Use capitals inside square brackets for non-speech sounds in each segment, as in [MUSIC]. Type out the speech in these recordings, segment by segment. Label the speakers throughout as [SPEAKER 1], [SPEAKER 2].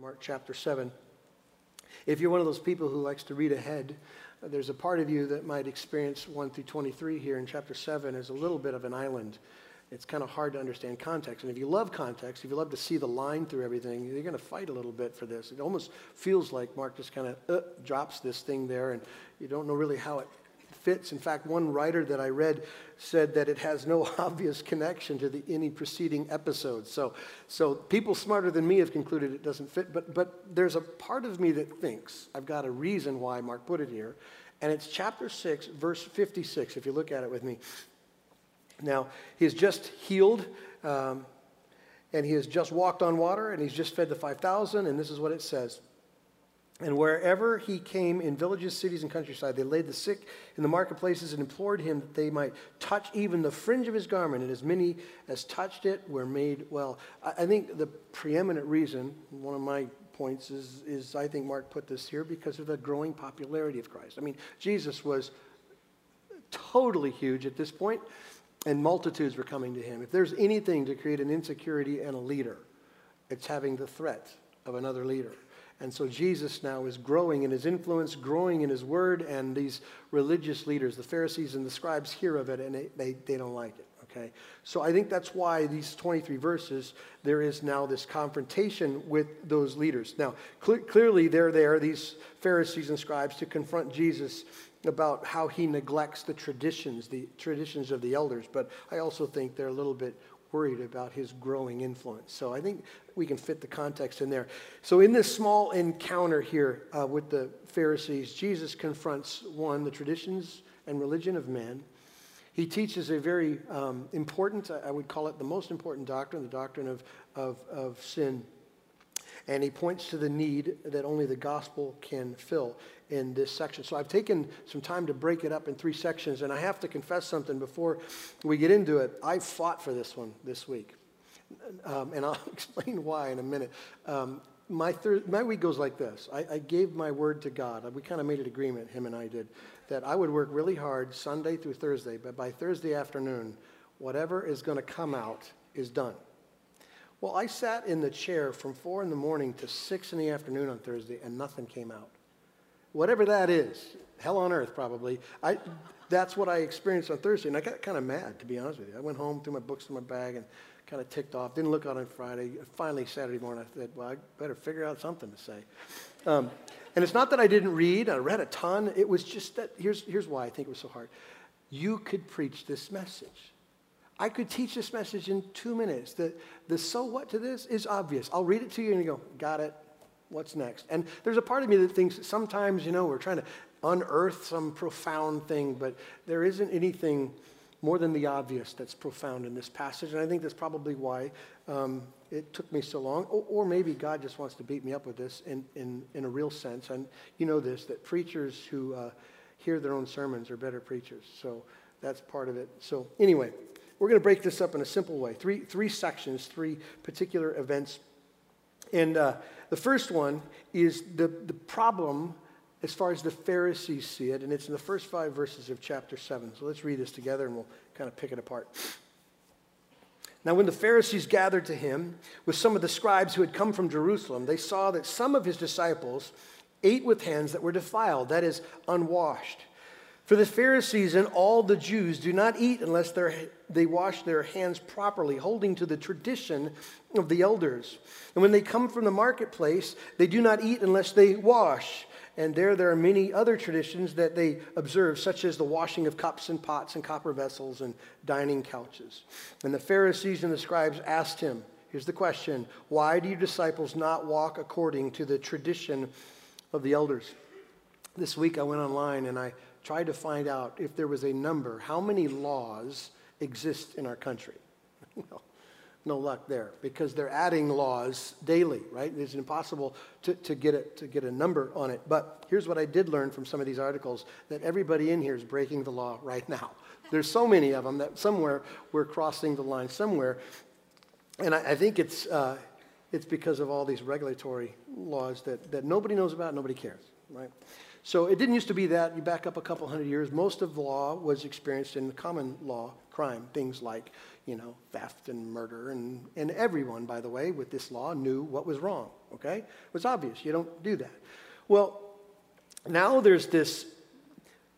[SPEAKER 1] Mark chapter 7. If you're one of those people who likes to read ahead, uh, there's a part of you that might experience 1 through 23 here in chapter 7 as a little bit of an island. It's kind of hard to understand context. And if you love context, if you love to see the line through everything, you're going to fight a little bit for this. It almost feels like Mark just kind of uh, drops this thing there, and you don't know really how it fits. In fact, one writer that I read said that it has no [LAUGHS] obvious connection to the, any preceding episodes. So, so people smarter than me have concluded it doesn't fit. But, but there's a part of me that thinks I've got a reason why Mark put it here. And it's chapter 6, verse 56, if you look at it with me. Now, he has just healed. Um, and he has just walked on water and he's just fed the 5,000. And this is what it says and wherever he came in villages, cities, and countryside, they laid the sick in the marketplaces and implored him that they might touch even the fringe of his garment. And as many as touched it were made well. I think the preeminent reason, one of my points is, is I think Mark put this here because of the growing popularity of Christ. I mean, Jesus was totally huge at this point, and multitudes were coming to him. If there's anything to create an insecurity in a leader, it's having the threat of another leader. And so Jesus now is growing in his influence, growing in his word, and these religious leaders, the Pharisees and the scribes, hear of it and they, they, they don't like it. Okay? So I think that's why these 23 verses, there is now this confrontation with those leaders. Now, cl- clearly they're there, these Pharisees and scribes, to confront Jesus about how he neglects the traditions, the traditions of the elders. But I also think they're a little bit worried about his growing influence. So I think we can fit the context in there. So, in this small encounter here uh, with the Pharisees, Jesus confronts one, the traditions and religion of men. He teaches a very um, important, I would call it the most important doctrine, the doctrine of, of, of sin. And he points to the need that only the gospel can fill in this section. So I've taken some time to break it up in three sections, and I have to confess something before we get into it. I fought for this one this week, um, and I'll [LAUGHS] explain why in a minute. Um, my, thir- my week goes like this I, I gave my word to God. We kind of made an agreement, him and I did, that I would work really hard Sunday through Thursday, but by Thursday afternoon, whatever is going to come out is done. Well, I sat in the chair from 4 in the morning to 6 in the afternoon on Thursday, and nothing came out whatever that is, hell on earth probably. I, that's what I experienced on Thursday, and I got kind of mad, to be honest with you. I went home, threw my books in my bag, and kind of ticked off. Didn't look out on Friday. Finally, Saturday morning, I said, well, I better figure out something to say. Um, and it's not that I didn't read. I read a ton. It was just that, here's, here's why I think it was so hard. You could preach this message. I could teach this message in two minutes. The, the so what to this is obvious. I'll read it to you and you go, got it, What's next? And there's a part of me that thinks sometimes, you know, we're trying to unearth some profound thing, but there isn't anything more than the obvious that's profound in this passage. And I think that's probably why um, it took me so long. Or, or, maybe God just wants to beat me up with this in, in, in a real sense. And you know this, that preachers who uh, hear their own sermons are better preachers. So that's part of it. So, anyway, we're going to break this up in a simple way three, three sections, three particular events. And uh, the first one is the, the problem as far as the Pharisees see it, and it's in the first five verses of chapter 7. So let's read this together and we'll kind of pick it apart. Now, when the Pharisees gathered to him with some of the scribes who had come from Jerusalem, they saw that some of his disciples ate with hands that were defiled, that is, unwashed. For the Pharisees and all the Jews do not eat unless they wash their hands properly, holding to the tradition of the elders. And when they come from the marketplace, they do not eat unless they wash. And there, there are many other traditions that they observe, such as the washing of cups and pots and copper vessels and dining couches. And the Pharisees and the scribes asked him, Here's the question Why do your disciples not walk according to the tradition of the elders? This week I went online and I tried to find out if there was a number, how many laws exist in our country. [LAUGHS] well, no luck there because they're adding laws daily, right? It's impossible to, to, get a, to get a number on it. But here's what I did learn from some of these articles that everybody in here is breaking the law right now. [LAUGHS] There's so many of them that somewhere we're crossing the line somewhere. And I, I think it's, uh, it's because of all these regulatory laws that, that nobody knows about, nobody cares, right? So it didn't used to be that. You back up a couple hundred years, most of the law was experienced in the common law crime. Things like, you know, theft and murder. And, and everyone, by the way, with this law knew what was wrong, okay? It was obvious. You don't do that. Well, now there's this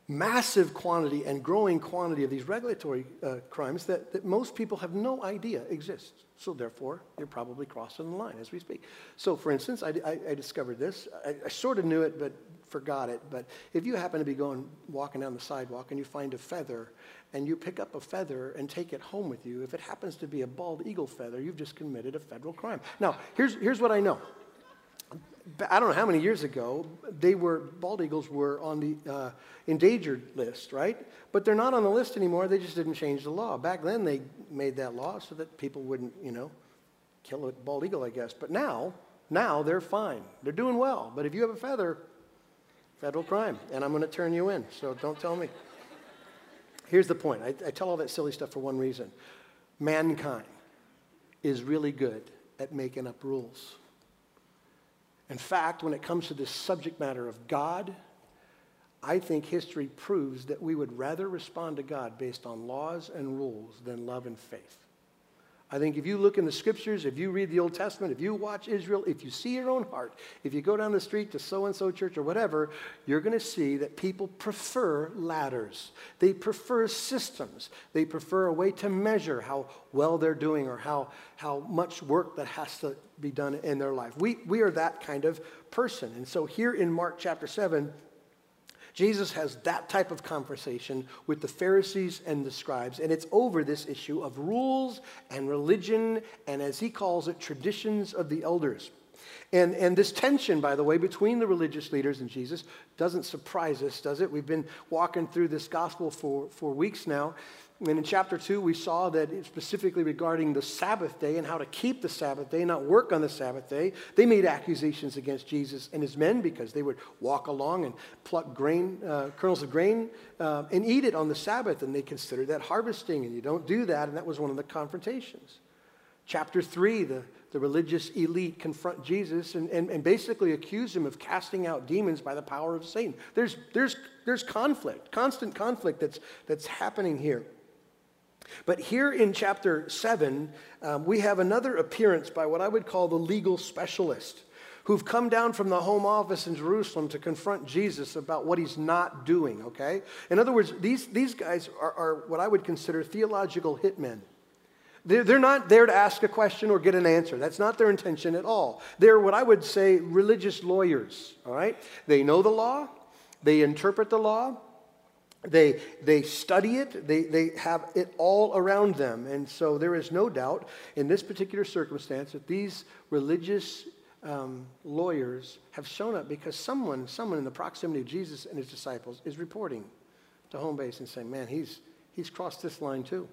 [SPEAKER 1] massive quantity and growing quantity of these regulatory uh, crimes that, that most people have no idea exist. So therefore, you're probably crossing the line as we speak. So for instance, I, I, I discovered this. I, I, sort of knew it, but forgot it. But if you happen to be going, walking down the sidewalk and you find a feather and you pick up a feather and take it home with you, if it happens to be a bald eagle feather, you've just committed a federal crime. Now, here's, here's what I know. I don't know how many years ago, they were, bald eagles were on the uh, endangered list, right? But they're not on the list anymore. They just didn't change the law. Back then, they made that law so that people wouldn't, you know, kill a bald eagle, I guess. But now, now they're fine. They're doing well. But if you have a feather, federal crime, and I'm going to turn you in. So don't tell me. Here's the point. I, I tell all that silly stuff for one reason. Mankind is really good at making up rules. In fact, when it comes to this subject matter of God, I think history proves that we would rather respond to God based on laws and rules than love and faith. I think if you look in the scriptures, if you read the Old Testament, if you watch Israel, if you see your own heart, if you go down the street to so and so church or whatever, you're going to see that people prefer ladders. They prefer systems. They prefer a way to measure how well they're doing or how, how much work that has to be done in their life. We, we are that kind of person. And so here in Mark chapter 7, Jesus has that type of conversation with the Pharisees and the scribes, and it's over this issue of rules and religion, and as he calls it, traditions of the elders. And, and this tension, by the way, between the religious leaders and Jesus doesn't surprise us, does it? We've been walking through this gospel for, for weeks now. And in chapter 2, we saw that specifically regarding the Sabbath day and how to keep the Sabbath day, not work on the Sabbath day, they made accusations against Jesus and his men because they would walk along and pluck grain, uh, kernels of grain uh, and eat it on the Sabbath. And they considered that harvesting, and you don't do that. And that was one of the confrontations. Chapter 3, the, the religious elite confront Jesus and, and, and basically accuse him of casting out demons by the power of Satan. There's, there's, there's conflict, constant conflict that's, that's happening here. But here in chapter 7, um, we have another appearance by what I would call the legal specialist who've come down from the home office in Jerusalem to confront Jesus about what he's not doing, okay? In other words, these, these guys are, are what I would consider theological hitmen. They're, they're not there to ask a question or get an answer. That's not their intention at all. They're what I would say religious lawyers, all right? They know the law, they interpret the law, they, they study it, they, they have it all around them. And so there is no doubt in this particular circumstance that these religious um, lawyers have shown up because someone, someone in the proximity of Jesus and his disciples is reporting to home base and saying, man, he's, he's crossed this line too.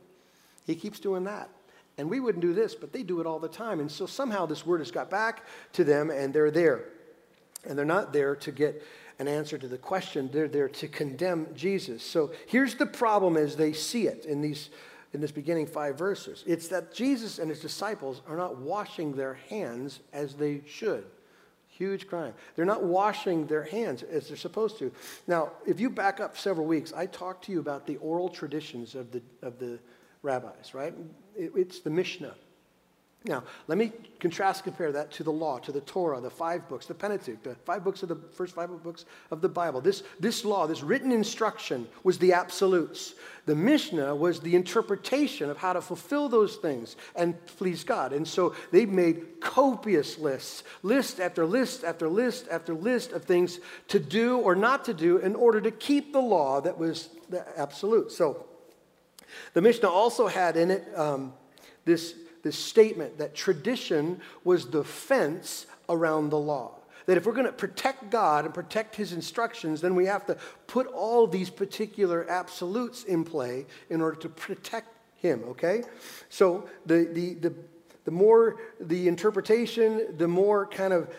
[SPEAKER 1] He keeps doing that. And we wouldn't do this, but they do it all the time. And so somehow this word has got back to them and they're there. And they're not there to get an answer to the question. They're there to condemn Jesus. So here's the problem as they see it in these in this beginning five verses. It's that Jesus and his disciples are not washing their hands as they should. Huge crime. They're not washing their hands as they're supposed to. Now, if you back up several weeks, I talked to you about the oral traditions of the, of the rabbis, right? It, it's the Mishnah. Now, let me contrast, compare that to the law, to the Torah, the five books, the Pentateuch, the five books of the first five books of the Bible. This, this law, this written instruction, was the absolutes. The Mishnah was the interpretation of how to fulfill those things and please God. And so they made copious lists, list after list after list after list of things to do or not to do in order to keep the law that was the absolute. So the Mishnah also had in it um, this this statement that tradition was the fence around the law. That if we're going to protect God and protect his instructions, then we have to put all these particular absolutes in play in order to protect him, okay? So the, the, the, the more the interpretation, the more kind of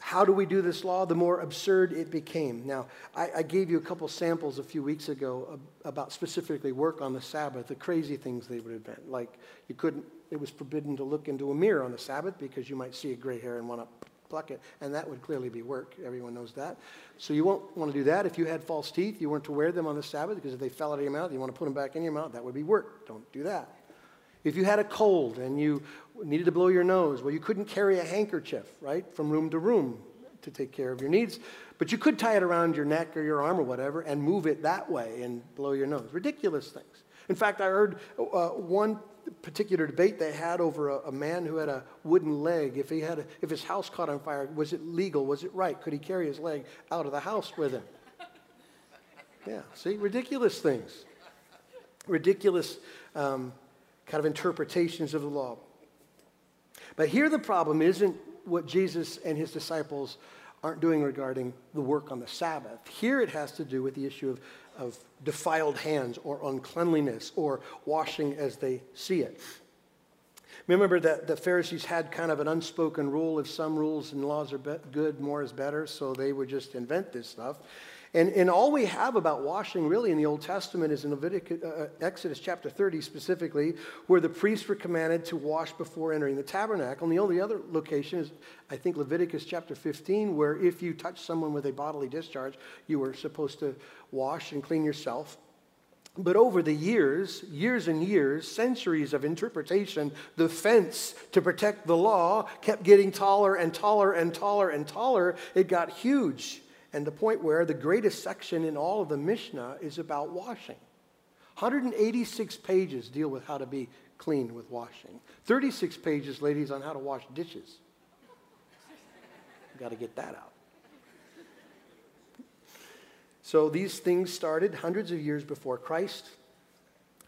[SPEAKER 1] how do we do this law, the more absurd it became. Now, I, I gave you a couple samples a few weeks ago about specifically work on the Sabbath, the crazy things they would invent. Like you couldn't, it was forbidden to look into a mirror on the Sabbath because you might see a gray hair and want to pluck it. And that would clearly be work. Everyone knows that. So you won't want to do that. If you had false teeth, you weren't to wear them on the Sabbath because if they fell out of your mouth, you want to put them back in your mouth, that would be work. Don't do that. If you had a cold and you needed to blow your nose, well, you couldn't carry a handkerchief, right, from room to room to take care of your needs, but you could tie it around your neck or your arm or whatever and move it that way and blow your nose. Ridiculous things. In fact, I heard uh, one particular debate they had over a, a, man who had a wooden leg. If, he had a, if his house caught on fire, was it legal? Was it right? Could he carry his leg out of the house with him? [LAUGHS] Yeah, see, ridiculous things. Ridiculous um, kind of interpretations of the law. But here the problem isn't what Jesus and his disciples aren't doing regarding the work on the Sabbath. Here it has to do with the issue of, of defiled hands or uncleanliness or washing as they see it. Remember that the Pharisees had kind of an unspoken rule if some rules and laws are good, more is better, so they would just invent this stuff. And, and all we have about washing really in the Old Testament is in Leviticus, uh, uh, Exodus chapter 30 specifically, where the priests were commanded to wash before entering the tabernacle. And the only other location is, I think, Leviticus chapter 15, where if you touch someone with a bodily discharge, you were supposed to wash and clean yourself. But over the years, years and years, centuries of interpretation, the fence to protect the law kept getting taller and taller and taller and taller. It got huge and the point where the greatest section in all of the Mishnah is about washing. 186 pages deal with how to be clean with washing. 36 pages, ladies, on how to wash dishes. Got to get that out. So these things started hundreds of years before Christ,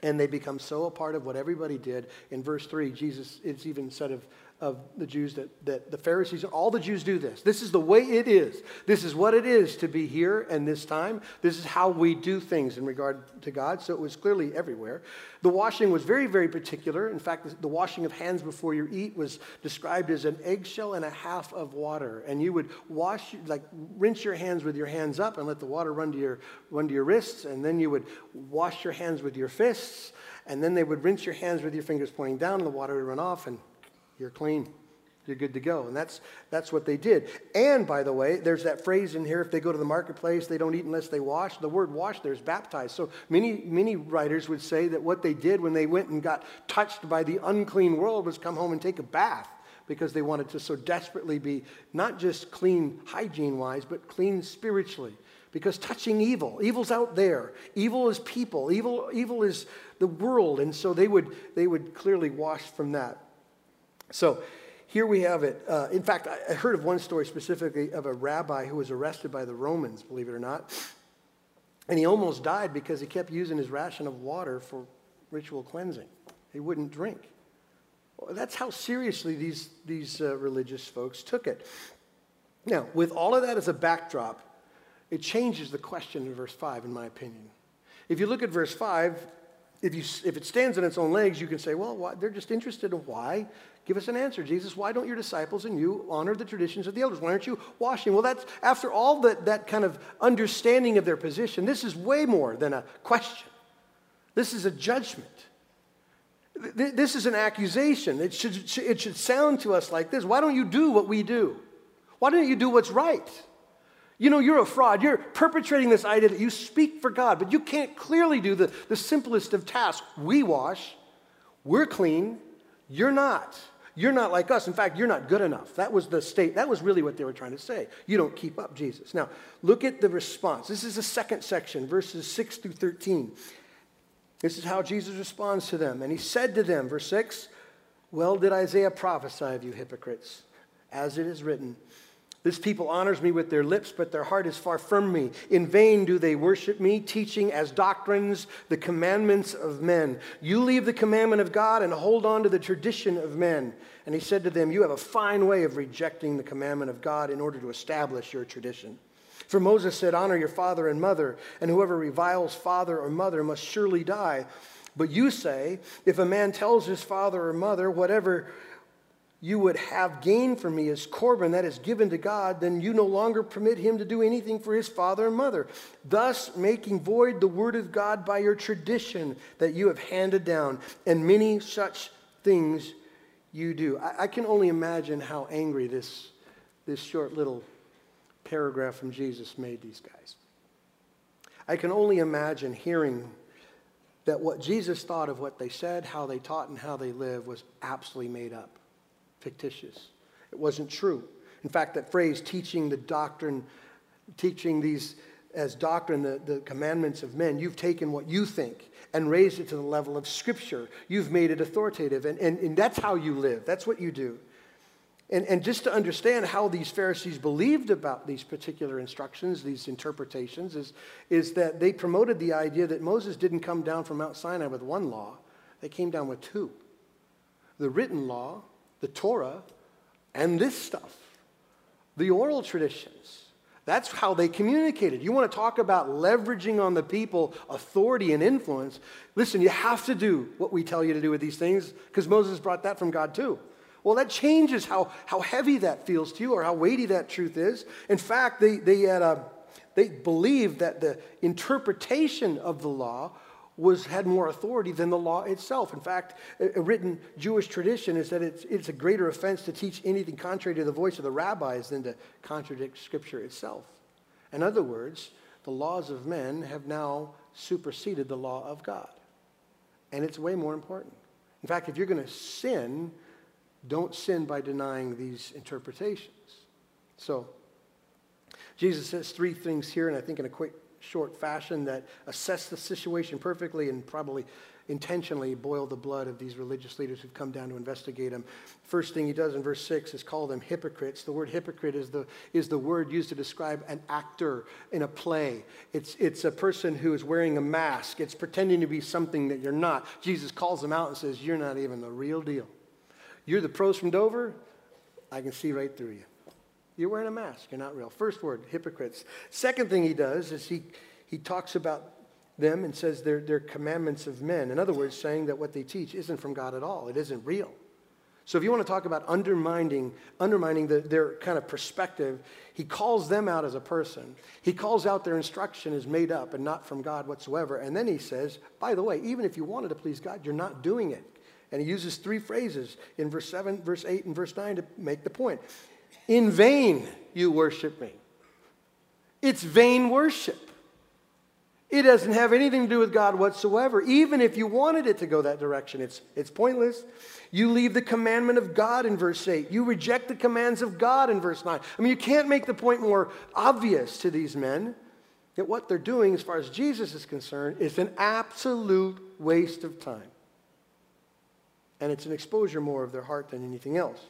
[SPEAKER 1] and they become so a part of what everybody did. In verse 3, Jesus, it's even said of of the Jews that, that the Pharisees, all the Jews do this. This is the way it is. This is what it is to be here and this time. This is how we do things in regard to God. So it was clearly everywhere. The washing was very, very particular. In fact, the washing of hands before you eat was described as an eggshell and a half of water. And you would wash, like rinse your hands with your hands up and let the water run to your, run to your wrists. And then you would wash your hands with your fists. And then they would rinse your hands with your fingers pointing down and the water would run off. And you're clean. You're good to go. And that's, that's what they did. And by the way, there's that phrase in here if they go to the marketplace, they don't eat unless they wash. The word wash there is baptized. So many, many writers would say that what they did when they went and got touched by the unclean world was come home and take a bath because they wanted to so desperately be not just clean hygiene wise, but clean spiritually. Because touching evil, evil's out there. Evil is people. Evil, evil is the world. And so they would, they would clearly wash from that. So here we have it. Uh, in fact, I heard of one story specifically of a rabbi who was arrested by the Romans, believe it or not. And he almost died because he kept using his ration of water for ritual cleansing. He wouldn't drink. Well, that's how seriously these, these uh, religious folks took it. Now, with all of that as a backdrop, it changes the question in verse 5, in my opinion. If you look at verse 5, if, you, if it stands on its own legs, you can say, well, why? they're just interested in why Give us an answer, Jesus. Why don't your disciples and you honor the traditions of the elders? Why aren't you washing? Well, that's after all that, that kind of understanding of their position, this is way more than a question. This is a judgment. This is an accusation. It should, it should sound to us like this Why don't you do what we do? Why don't you do what's right? You know, you're a fraud. You're perpetrating this idea that you speak for God, but you can't clearly do the, the simplest of tasks. We wash, we're clean, you're not. You're not like us. In fact, you're not good enough. That was the state. That was really what they were trying to say. You don't keep up, Jesus. Now, look at the response. This is the second section, verses 6 through 13. This is how Jesus responds to them. And he said to them, verse 6, Well did Isaiah prophesy of you hypocrites, as it is written, this people honors me with their lips, but their heart is far from me. In vain do they worship me, teaching as doctrines the commandments of men. You leave the commandment of God and hold on to the tradition of men. And he said to them, You have a fine way of rejecting the commandment of God in order to establish your tradition. For Moses said, Honor your father and mother, and whoever reviles father or mother must surely die. But you say, If a man tells his father or mother, whatever you would have gain from me as Corban that is given to God, then you no longer permit him to do anything for his father and mother, thus making void the word of God by your tradition that you have handed down, and many such things you do. I, I can only imagine how angry this, this short little paragraph from Jesus made these guys. I can only imagine hearing that what Jesus thought of what they said, how they taught, and how they lived was absolutely made up, fictitious. It wasn't true. In fact, that phrase, teaching the doctrine, teaching these as doctrine, the, the commandments of men, you've taken what you think and raised it to the level of Scripture. You've made it authoritative, and, and, and that's how you live. That's what you do. And, and just to understand how these Pharisees believed about these particular instructions, these interpretations, is, is that they promoted the idea that Moses didn't come down from Mount Sinai with one law, they came down with two the written law, the Torah, and this stuff, the oral traditions. That's how they communicated. You want to talk about leveraging on the people authority and influence? Listen, you have to do what we tell you to do with these things because Moses brought that from God too. Well, that changes how, how heavy that feels to you or how weighty that truth is. In fact, they, they, had a, they believed that the interpretation of the law was, had more authority than the law itself. In fact, a, written Jewish tradition is that it's, it's a greater offense to teach anything contrary to the voice of the rabbis than to contradict Scripture itself. In other words, the laws of men have now superseded the law of God. And it's way more important. In fact, if you're going to sin, don't sin by denying these interpretations. So, Jesus says three things here, and I think in a quick, short fashion that assess the situation perfectly and probably intentionally boil the blood of these religious leaders who've come down to investigate him. First thing he does in verse 6 is call them hypocrites. The word hypocrite is the, is the word used to describe an actor in a play. It's, it's a person who is wearing a mask, it's pretending to be something that you're not. Jesus calls them out and says, You're not even the real deal. You're the pros from Dover, I can see right through you. You're wearing a mask. You're not real. First word, hypocrites. Second thing he does is he, he talks about them and says they're, they're commandments of men. In other words, saying that what they teach isn't from God at all. It isn't real. So if you want to talk about undermining, undermining the, their kind of perspective, he calls them out as a person. He calls out their instruction is made up and not from God whatsoever. And then he says, by the way, even if you wanted to please God, you're not doing it. And he uses three phrases in verse 7, verse 8, and verse 9 to make the point. In vain you worship me. It's vain worship. It doesn't have anything to do with God whatsoever. Even if you wanted it to go that direction, it's, it's pointless. You leave the commandment of God in verse 8. You reject the commands of God in verse 9. I mean, you can't make the point more obvious to these men that what they're doing, as far as Jesus is concerned, is an absolute waste of time and it's an exposure more of their heart than anything else.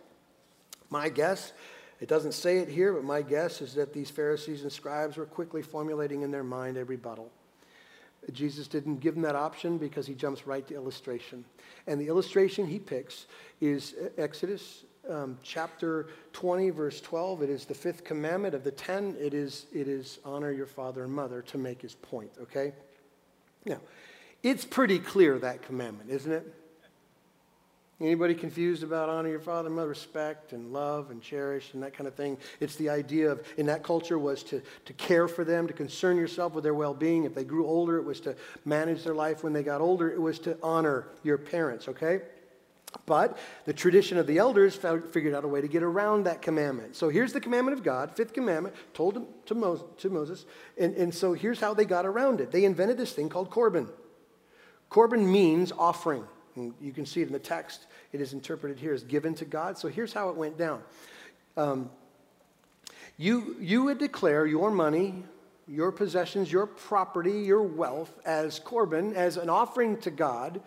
[SPEAKER 1] My guess, it doesn't say it here, but my guess is that these Pharisees and scribes were quickly formulating in their mind a rebuttal. Jesus didn't give them that option because he jumps right to illustration. And the illustration he picks is Exodus um, chapter 20, verse 12. It is the fifth commandment of the ten. It is, it is honor your father and mother to make his point, okay? Now, it's pretty clear, that commandment, isn't it? Anybody confused about honor your father and mother, respect and love and cherish and that kind of thing? It's the idea of, in that culture, was to, to care for them, to concern yourself with their well being. If they grew older, it was to manage their life. When they got older, it was to honor your parents, okay? But the tradition of the elders figured out a way to get around that commandment. So here's the commandment of God, fifth commandment, told to, Moses. To Moses and, and so here's how they got around it. They invented this thing called Corban. Corban means offering. And you can see it in the text. It is interpreted here as given to God. So here's how it went down. Um, you, you would declare your money, your possessions, your property, your wealth as Corban, as an offering to God.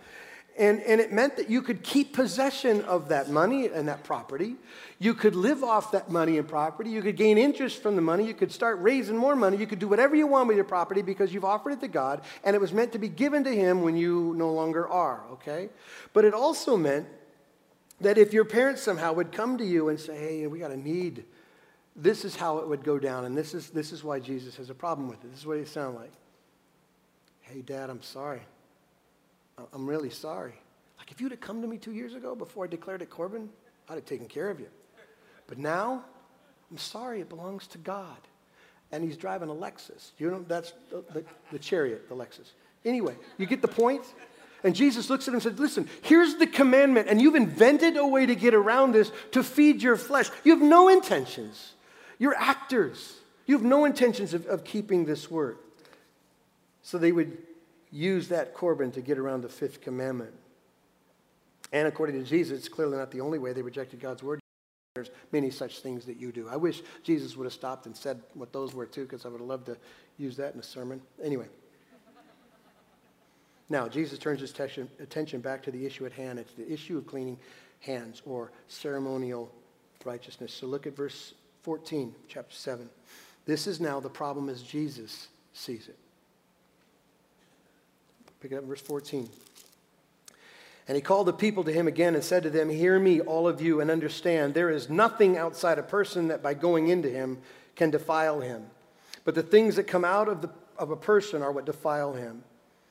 [SPEAKER 1] And, and it meant that you could keep possession of that money and that property. You could live off that money and property. You could gain interest from the money. You could start raising more money. You could do whatever you want with your property because you've offered it to God and it was meant to be given to Him when you no longer are, okay? But it also meant that if your parents somehow would come to you and say, hey, we got a need, this is how it would go down. And this is, this is why Jesus has a problem with it. This is what it sound like. Hey, Dad, I'm sorry. I'm really sorry. Like, if you'd have come to me two years ago before I declared it Corban, I'd have taken care of you. But now, I'm sorry, it belongs to God. And he's driving a Lexus. You know, that's the, the, the chariot, the Lexus. Anyway, you get the point? And Jesus looks at him and says, Listen, here's the commandment, and you've invented a way to get around this to feed your flesh. You have no intentions You're actors. You have no intentions of, of keeping this word. So they would use that Corban to get around the fifth commandment. And according to Jesus, it's clearly not the only way they rejected God's word. There's many such things that you do. I wish Jesus would have stopped and said what those were too, because I would have loved to use that in a sermon. Anyway. Now, Jesus turns his attention back to the issue at hand. It's the issue of cleaning hands or ceremonial righteousness. So look at verse 14, chapter 7. This is now the problem as Jesus sees it. Pick it up in verse 14. And he called the people to him again and said to them, Hear me, all of you, and understand there is nothing outside a person that by going into him can defile him. But the things that come out of, the, of a person are what defile him.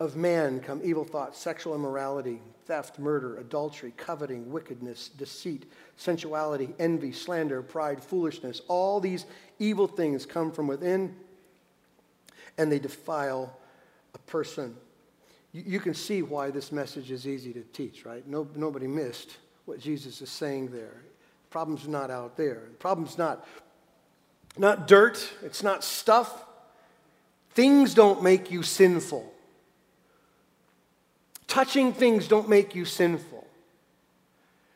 [SPEAKER 1] of man come evil thoughts, sexual immorality, theft, murder, adultery, coveting, wickedness, deceit, sensuality, envy, slander, pride, foolishness. All these evil things come from within and they defile a person. You, can see why this message is easy to teach, right? No, nobody missed what Jesus is saying there. The problem's not out there. The problem's not, not dirt, it's not stuff. Things don't make you sinful. Touching things don't make you sinful.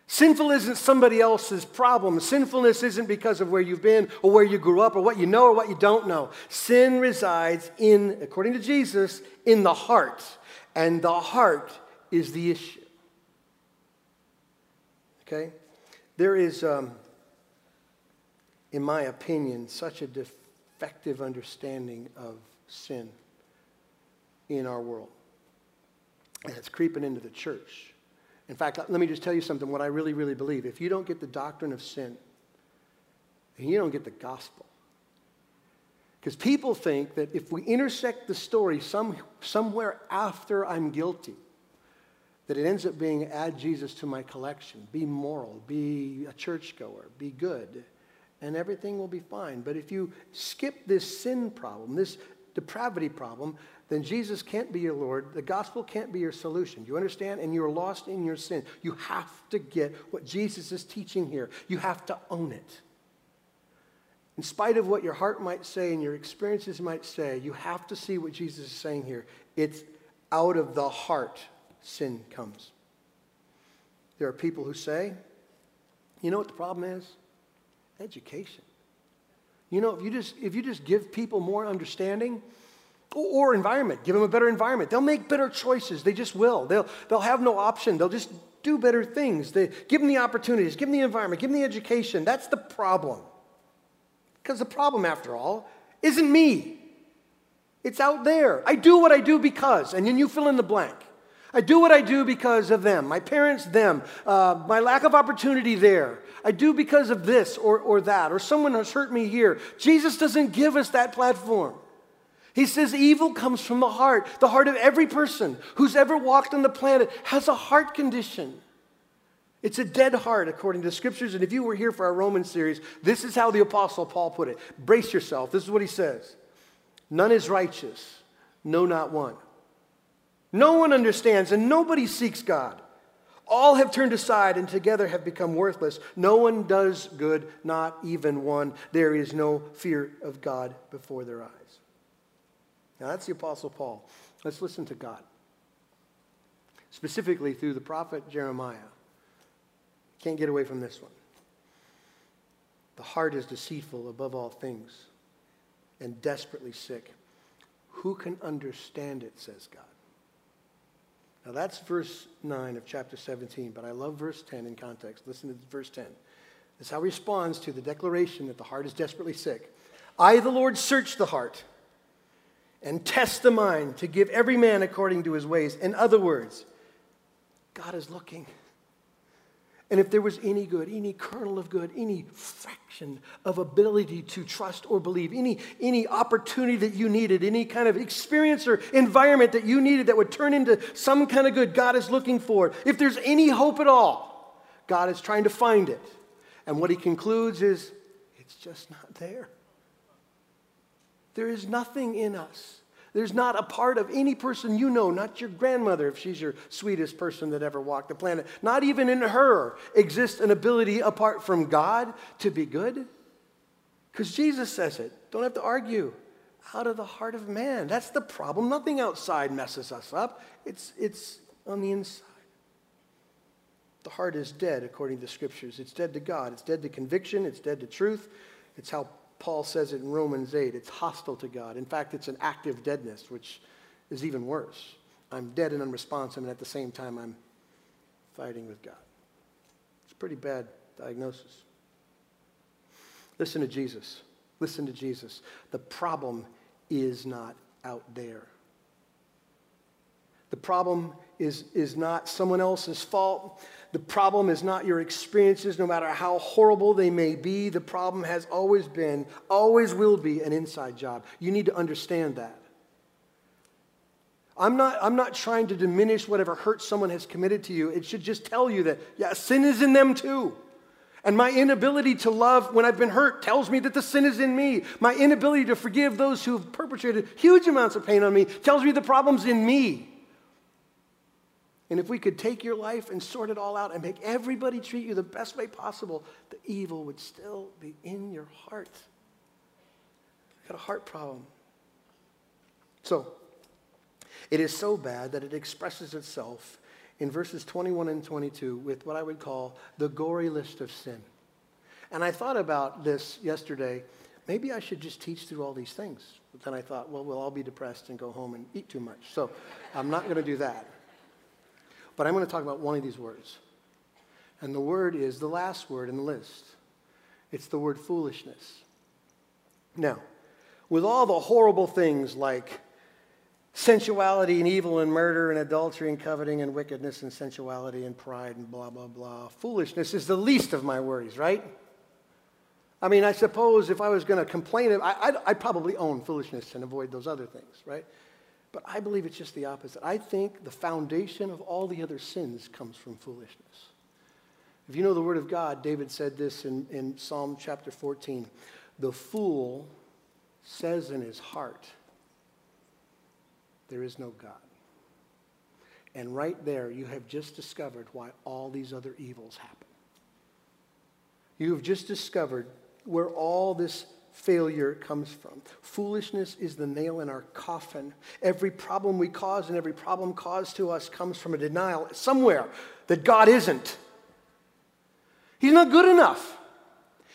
[SPEAKER 1] Sinful isn't somebody else's problem. Sinfulness isn't because of where you've been or where you grew up or what you know or what you don't know. Sin resides in, according to Jesus, in the heart. And the heart is the issue. Okay? There is, um, in my opinion, such a defective understanding of sin in our world and it's creeping into the church. In fact, let me just tell you something what I really, really believe. If you don't get the doctrine of sin, then you don't get the gospel. Because people think that if we intersect the story some, somewhere after I'm guilty, that it ends up being add Jesus to my collection, be moral, be a churchgoer, be good, and everything will be fine. But if you skip this sin problem, this depravity problem, then Jesus can't be your Lord. The gospel can't be your solution. You understand? And you're lost in your sin. You have to get what Jesus is teaching here. You have to own it. In spite of what your heart might say and your experiences might say, you have to see what Jesus is saying here. It's out of the heart sin comes. There are people who say, you know what the problem is? Education. You know, if you just, if you just give people more understanding, or environment. Give them a better environment. They'll make better choices. They just will. They'll, they'll have no option. They'll just do better things. They, give them the opportunities. Give them the environment. Give them the education. That's the problem. Because the problem, after all, isn't me. It's out there. I do what I do because, and then you fill in the blank. I do what I do because of them, my parents, them, uh, my lack of opportunity there. I do because of this or, or that, or someone has hurt me here. Jesus doesn't give us that platform. He says evil comes from the heart. The heart of every person who's ever walked on the planet has a heart condition. It's a dead heart, according to the scriptures. And if you were here for our Roman series, this is how the Apostle Paul put it. Brace yourself. This is what he says None is righteous, no, not one. No one understands, and nobody seeks God. All have turned aside and together have become worthless. No one does good, not even one. There is no fear of God before their eyes. Now, that's the Apostle Paul. Let's listen to God, specifically through the prophet Jeremiah. Can't get away from this one. The heart is deceitful above all things and desperately sick. Who can understand it, says God. Now that's verse 9 of chapter 17, but I love verse 10 in context. Listen to verse 10. This is how he responds to the declaration that the heart is desperately sick. I, the Lord, search the heart and test the mind to give every man according to his ways. In other words, God is looking. And if there was any good, any kernel of good, any fraction of ability to trust or believe, any, any opportunity that you needed, any kind of experience or environment that you needed that would turn into some kind of good, God is looking for. it. If there's any hope at all, God is trying to find it. And what he concludes is, it's just not there. There is nothing in us there's not a part of any person you know, not your grandmother, if she's your sweetest person that ever walked the planet, not even in her exists an ability apart from God to be good. Because Jesus says it. Don't have to argue. Out of the heart of man. That's the problem. Nothing outside messes us up, it's, it's on the inside. The heart is dead, according to the scriptures. It's dead to God. It's dead to conviction. It's dead to truth. It's how Paul says it in Romans 8. It's hostile to God. In fact, it's an active deadness, which is even worse. I'm dead and unresponsive, and at the same time, I'm fighting with God. It's a pretty bad diagnosis. Listen to Jesus. Listen to Jesus. The problem is not out there. The problem is, is not someone else's fault. The problem is not your experiences, no matter how horrible they may be. The problem has always been, always will be, an inside job. You need to understand that. I'm not, I'm not trying to diminish whatever hurt someone has committed to you. It should just tell you that, yeah, sin is in them too. And my inability to love when I've been hurt tells me that the sin is in me. My inability to forgive those who have perpetrated huge amounts of pain on me tells me the problem's in me. And if we could take your life and sort it all out and make everybody treat you the best way possible, the evil would still be in your heart. You got a heart problem. So, it is so bad that it expresses itself in verses 21 and 22 with what I would call the gory list of sin. And I thought about this yesterday. Maybe I should just teach through all these things. But then I thought, well, we'll all be depressed and go home and eat too much. So I'm not going to do that. But I'm going to talk about one of these words. And the word is the last word in the list it's the word foolishness. Now, with all the horrible things like sensuality and evil and murder and adultery and coveting and wickedness and sensuality and pride and blah, blah, blah, foolishness is the least of my worries, right? I mean, I suppose if I was going to complain, I, I'd probably own foolishness and avoid those other things, right? But I believe it's just the opposite. I think the foundation of all the other sins comes from foolishness. If you know the Word of God, David said this in, in Psalm chapter 14 The fool says in his heart, There is no God. And right there, you have just discovered why all these other evils happen. You have just discovered where all this failure comes from. Foolishness is the nail in our coffin. Every problem we cause and every problem caused to us comes from a denial somewhere that God isn't. He's not good enough.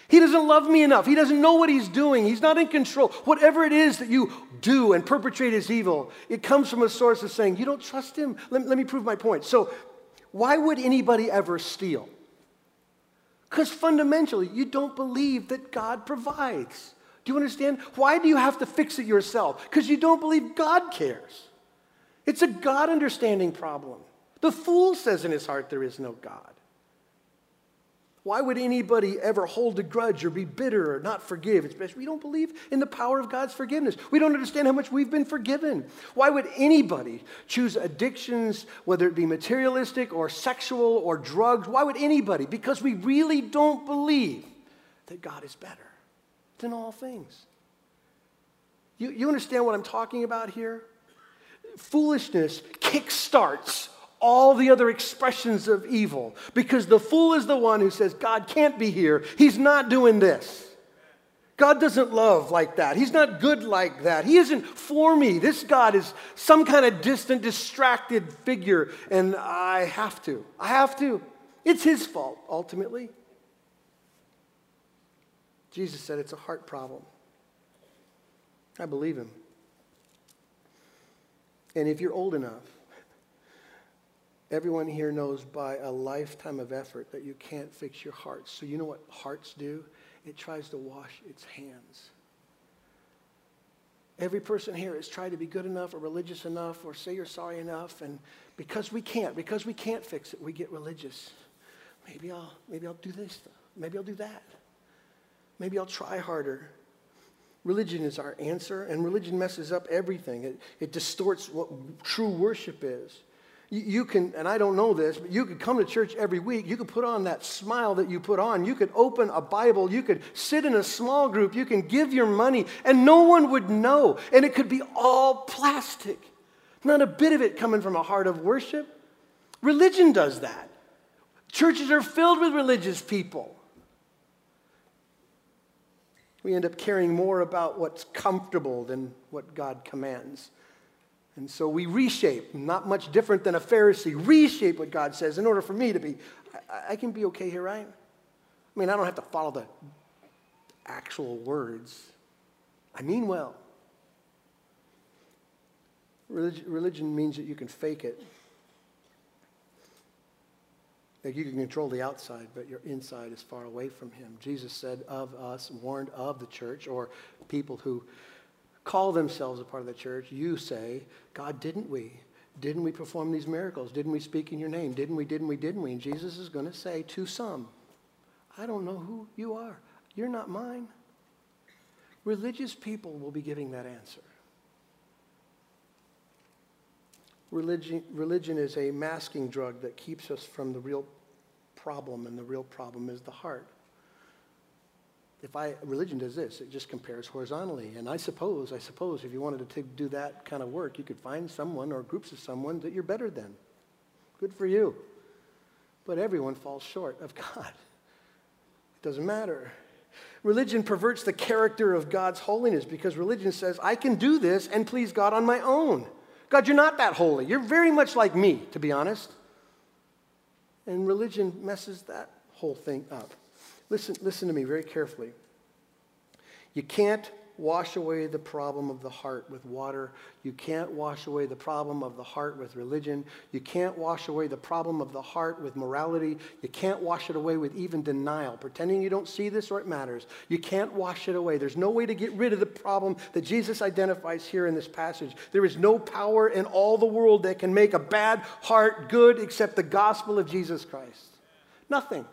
[SPEAKER 1] He doesn't love me enough. He doesn't know what he's doing. He's not in control. Whatever it is that you do and perpetrate as evil, it comes from a source of saying, You don't trust him. Let, let me prove my point. So, why would anybody ever steal? Because fundamentally, you don't believe that God provides. Do you understand? Why do you have to fix it yourself? Because you don't believe God cares. It's a God understanding problem. The fool says in his heart there is no God. Why would anybody ever hold a grudge or be bitter or not forgive? It's because we don't believe in the power of God's forgiveness. We don't understand how much we've been forgiven. Why would anybody choose addictions, whether it be materialistic or sexual or drugs? Why would anybody? Because we really don't believe that God is better than all things. You, you understand what I'm talking about here? Foolishness kickstarts all the other expressions of evil because the fool is the one who says, God can't be here. He's not doing this. God doesn't love like that. He's not good like that. He isn't for me. This God is some kind of distant, distracted figure, and I have to. I have to. It's his fault, ultimately. Jesus said it's a heart problem. I believe him. And if you're old enough, Everyone here knows by a lifetime of effort that you can't fix your hearts. So, you know what hearts do? It tries to wash its hands. Every person here has tried to be good enough or religious enough or say you're sorry enough. And because we can't, because we can't fix it, we get religious. maybe I'll, maybe I'll do this. Maybe I'll do that. Maybe I'll try harder. Religion is our answer, and religion messes up everything. It, it distorts what true worship is. You, can, and I don't know this, but you could come to church every week. You could put on that smile that you put on. You could open a Bible. You could sit in a small group. You can give your money, and no one would know. And it could be all plastic. Not a bit of it coming from a heart of worship. Religion does that. Churches are filled with religious people. We end up caring more about what's comfortable than what God commands. And so we reshape, not much different than a Pharisee, reshape what God says in order for me to be, I, I can be okay here, right? I mean, I don't have to follow the actual words. I mean well. Religion, religion means that you can fake it. Like you can control the outside, but your inside is far away from Him. Jesus said of us, warned of the church, or people who call themselves a part of the church, you say, God, didn't we? Didn't we perform these miracles? Didn't we speak in your name? Didn't we, didn't we, didn't we? And Jesus is going to say to some, I don't know who you are. You're not mine. Religious people will be giving that answer. Religion, religion is a masking drug that keeps us from the real problem, and the real problem is the heart. If I, religion does this, it just compares horizontally. And I suppose, I suppose if you wanted to do that kind of work, you could find someone or groups of someone that you're better than. Good for you. But everyone falls short of [LAUGHS] God. It doesn't matter. Religion perverts the character of God's holiness because religion says, I can do this and please God on my own. God, you're not that holy. You're very much like me, to be honest. And religion messes that whole thing up. Listen, listen to me very carefully. You can't wash away the problem of the heart with water. You can't wash away the problem of the heart with religion. You can't wash away the problem of the heart with morality. You can't wash it away with even denial, pretending you don't see this or it matters. You can't wash it away. There's no way to get rid of the problem that Jesus identifies here in this passage. There is no power in all the world that can make a bad heart good except the gospel of Jesus Christ. Nothing.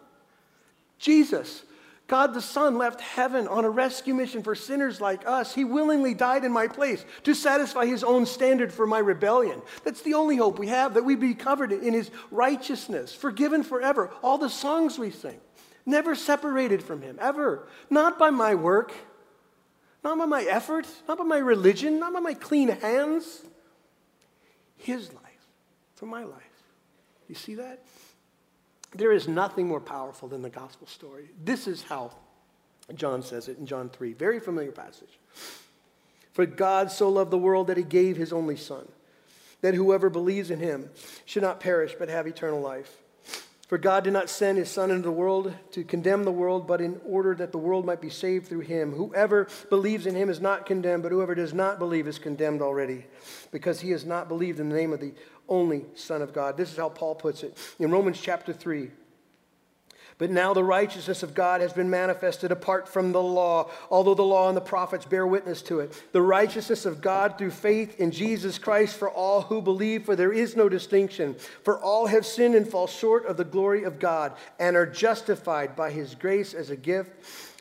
[SPEAKER 1] Jesus God the Son left heaven on a rescue mission for sinners like us. He willingly died in my place to satisfy his own standard for my rebellion. That's the only hope we have, that we be covered in his righteousness, forgiven forever. All the songs we sing, never separated from him, ever. Not by my work, not by my effort, not by my religion, not by my clean hands. His life for my life. You see that? There is nothing more powerful than the gospel story. This is how John says it in John 3. Very familiar passage. For God so loved the world that he gave his only Son, that whoever believes in him should not perish but have eternal life. For God did not send his Son into the world to condemn the world, but in order that the world might be saved through him. Whoever believes in him is not condemned, but whoever does not believe is condemned already, because he has not believed in the name of the only Son of God. This is how Paul puts it in Romans chapter 3. But now the righteousness of God has been manifested apart from the law, although the law and the prophets bear witness to it. The righteousness of God through faith in Jesus Christ for all who believe, for there is no distinction. For all have sinned and fall short of the glory of God, and are justified by his grace as a gift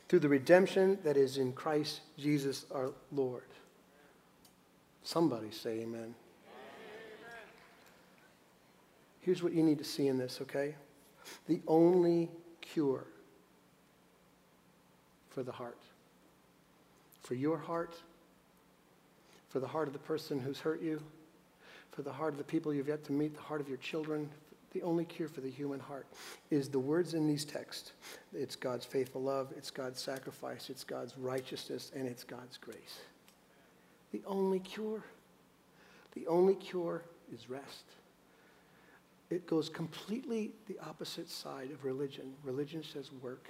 [SPEAKER 1] through the redemption that is in Christ Jesus our Lord. Somebody say amen. Here's what you need to see in this, okay? The only cure for the heart, for your heart, for the heart of the person who's hurt you, for the heart of the people you've yet to meet, the heart of your children, the only cure for the human heart is the words in these texts. It's God's faithful love, it's God's sacrifice, it's God's righteousness, and it's God's grace. The only cure, the only cure is rest it goes completely the opposite side of religion. Religion says work,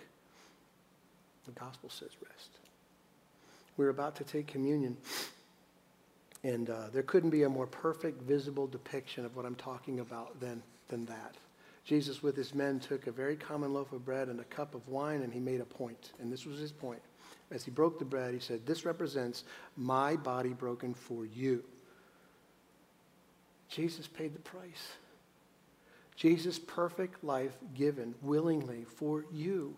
[SPEAKER 1] the gospel says rest. We're about to take communion, and uh, there couldn't be a more perfect, visible depiction of what I'm talking about than, than that. Jesus, with his men, took a very common loaf of bread and a cup of wine, and he made a point. And this was his point. As he broke the bread, he said, This represents my body broken for you. Jesus paid the price. Jesus' perfect life given willingly for you.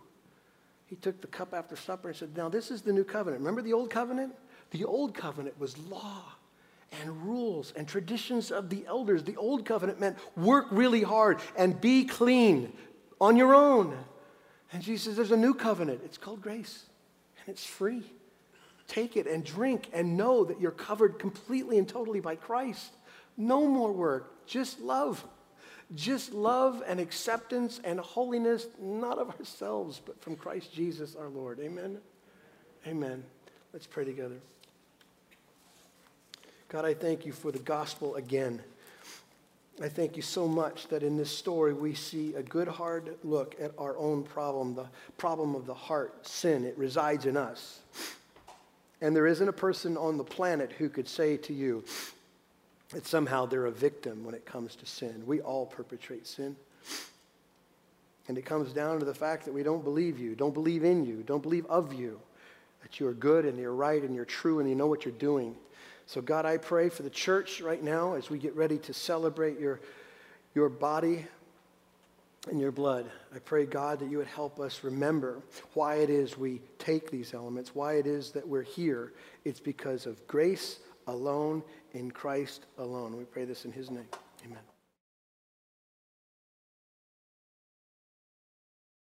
[SPEAKER 1] He took the cup after supper and said, Now, this is the new covenant. Remember the old covenant? The old covenant was law and rules and traditions of the elders. The old covenant meant work really hard and be clean on your own. And Jesus says, There's a new covenant. It's called grace, and it's free. Take it and drink and know that you're covered completely and totally by Christ. No more work, just love. Just love and acceptance and holiness, not of ourselves, but from Christ Jesus our Lord. Amen. Amen. Let's pray together. God, I thank you for the gospel again. I thank you so much that in this story we see a good hard look at our own problem, the problem of the heart, sin. It resides in us. And there isn't a person on the planet who could say to you that somehow they're a victim when it comes to sin. We all perpetrate sin. And it comes down to the fact that we don't believe you, don't believe in you, don't believe of you, that you are good and you're right and you're true and you know what you're doing. So, God, I pray for the church right now as we get ready to celebrate your, your body and your blood. I pray, God, that you would help us remember why it is we take these elements, why it is that we're here. It's because of grace alone, in Christ alone. We pray this in his name. Amen.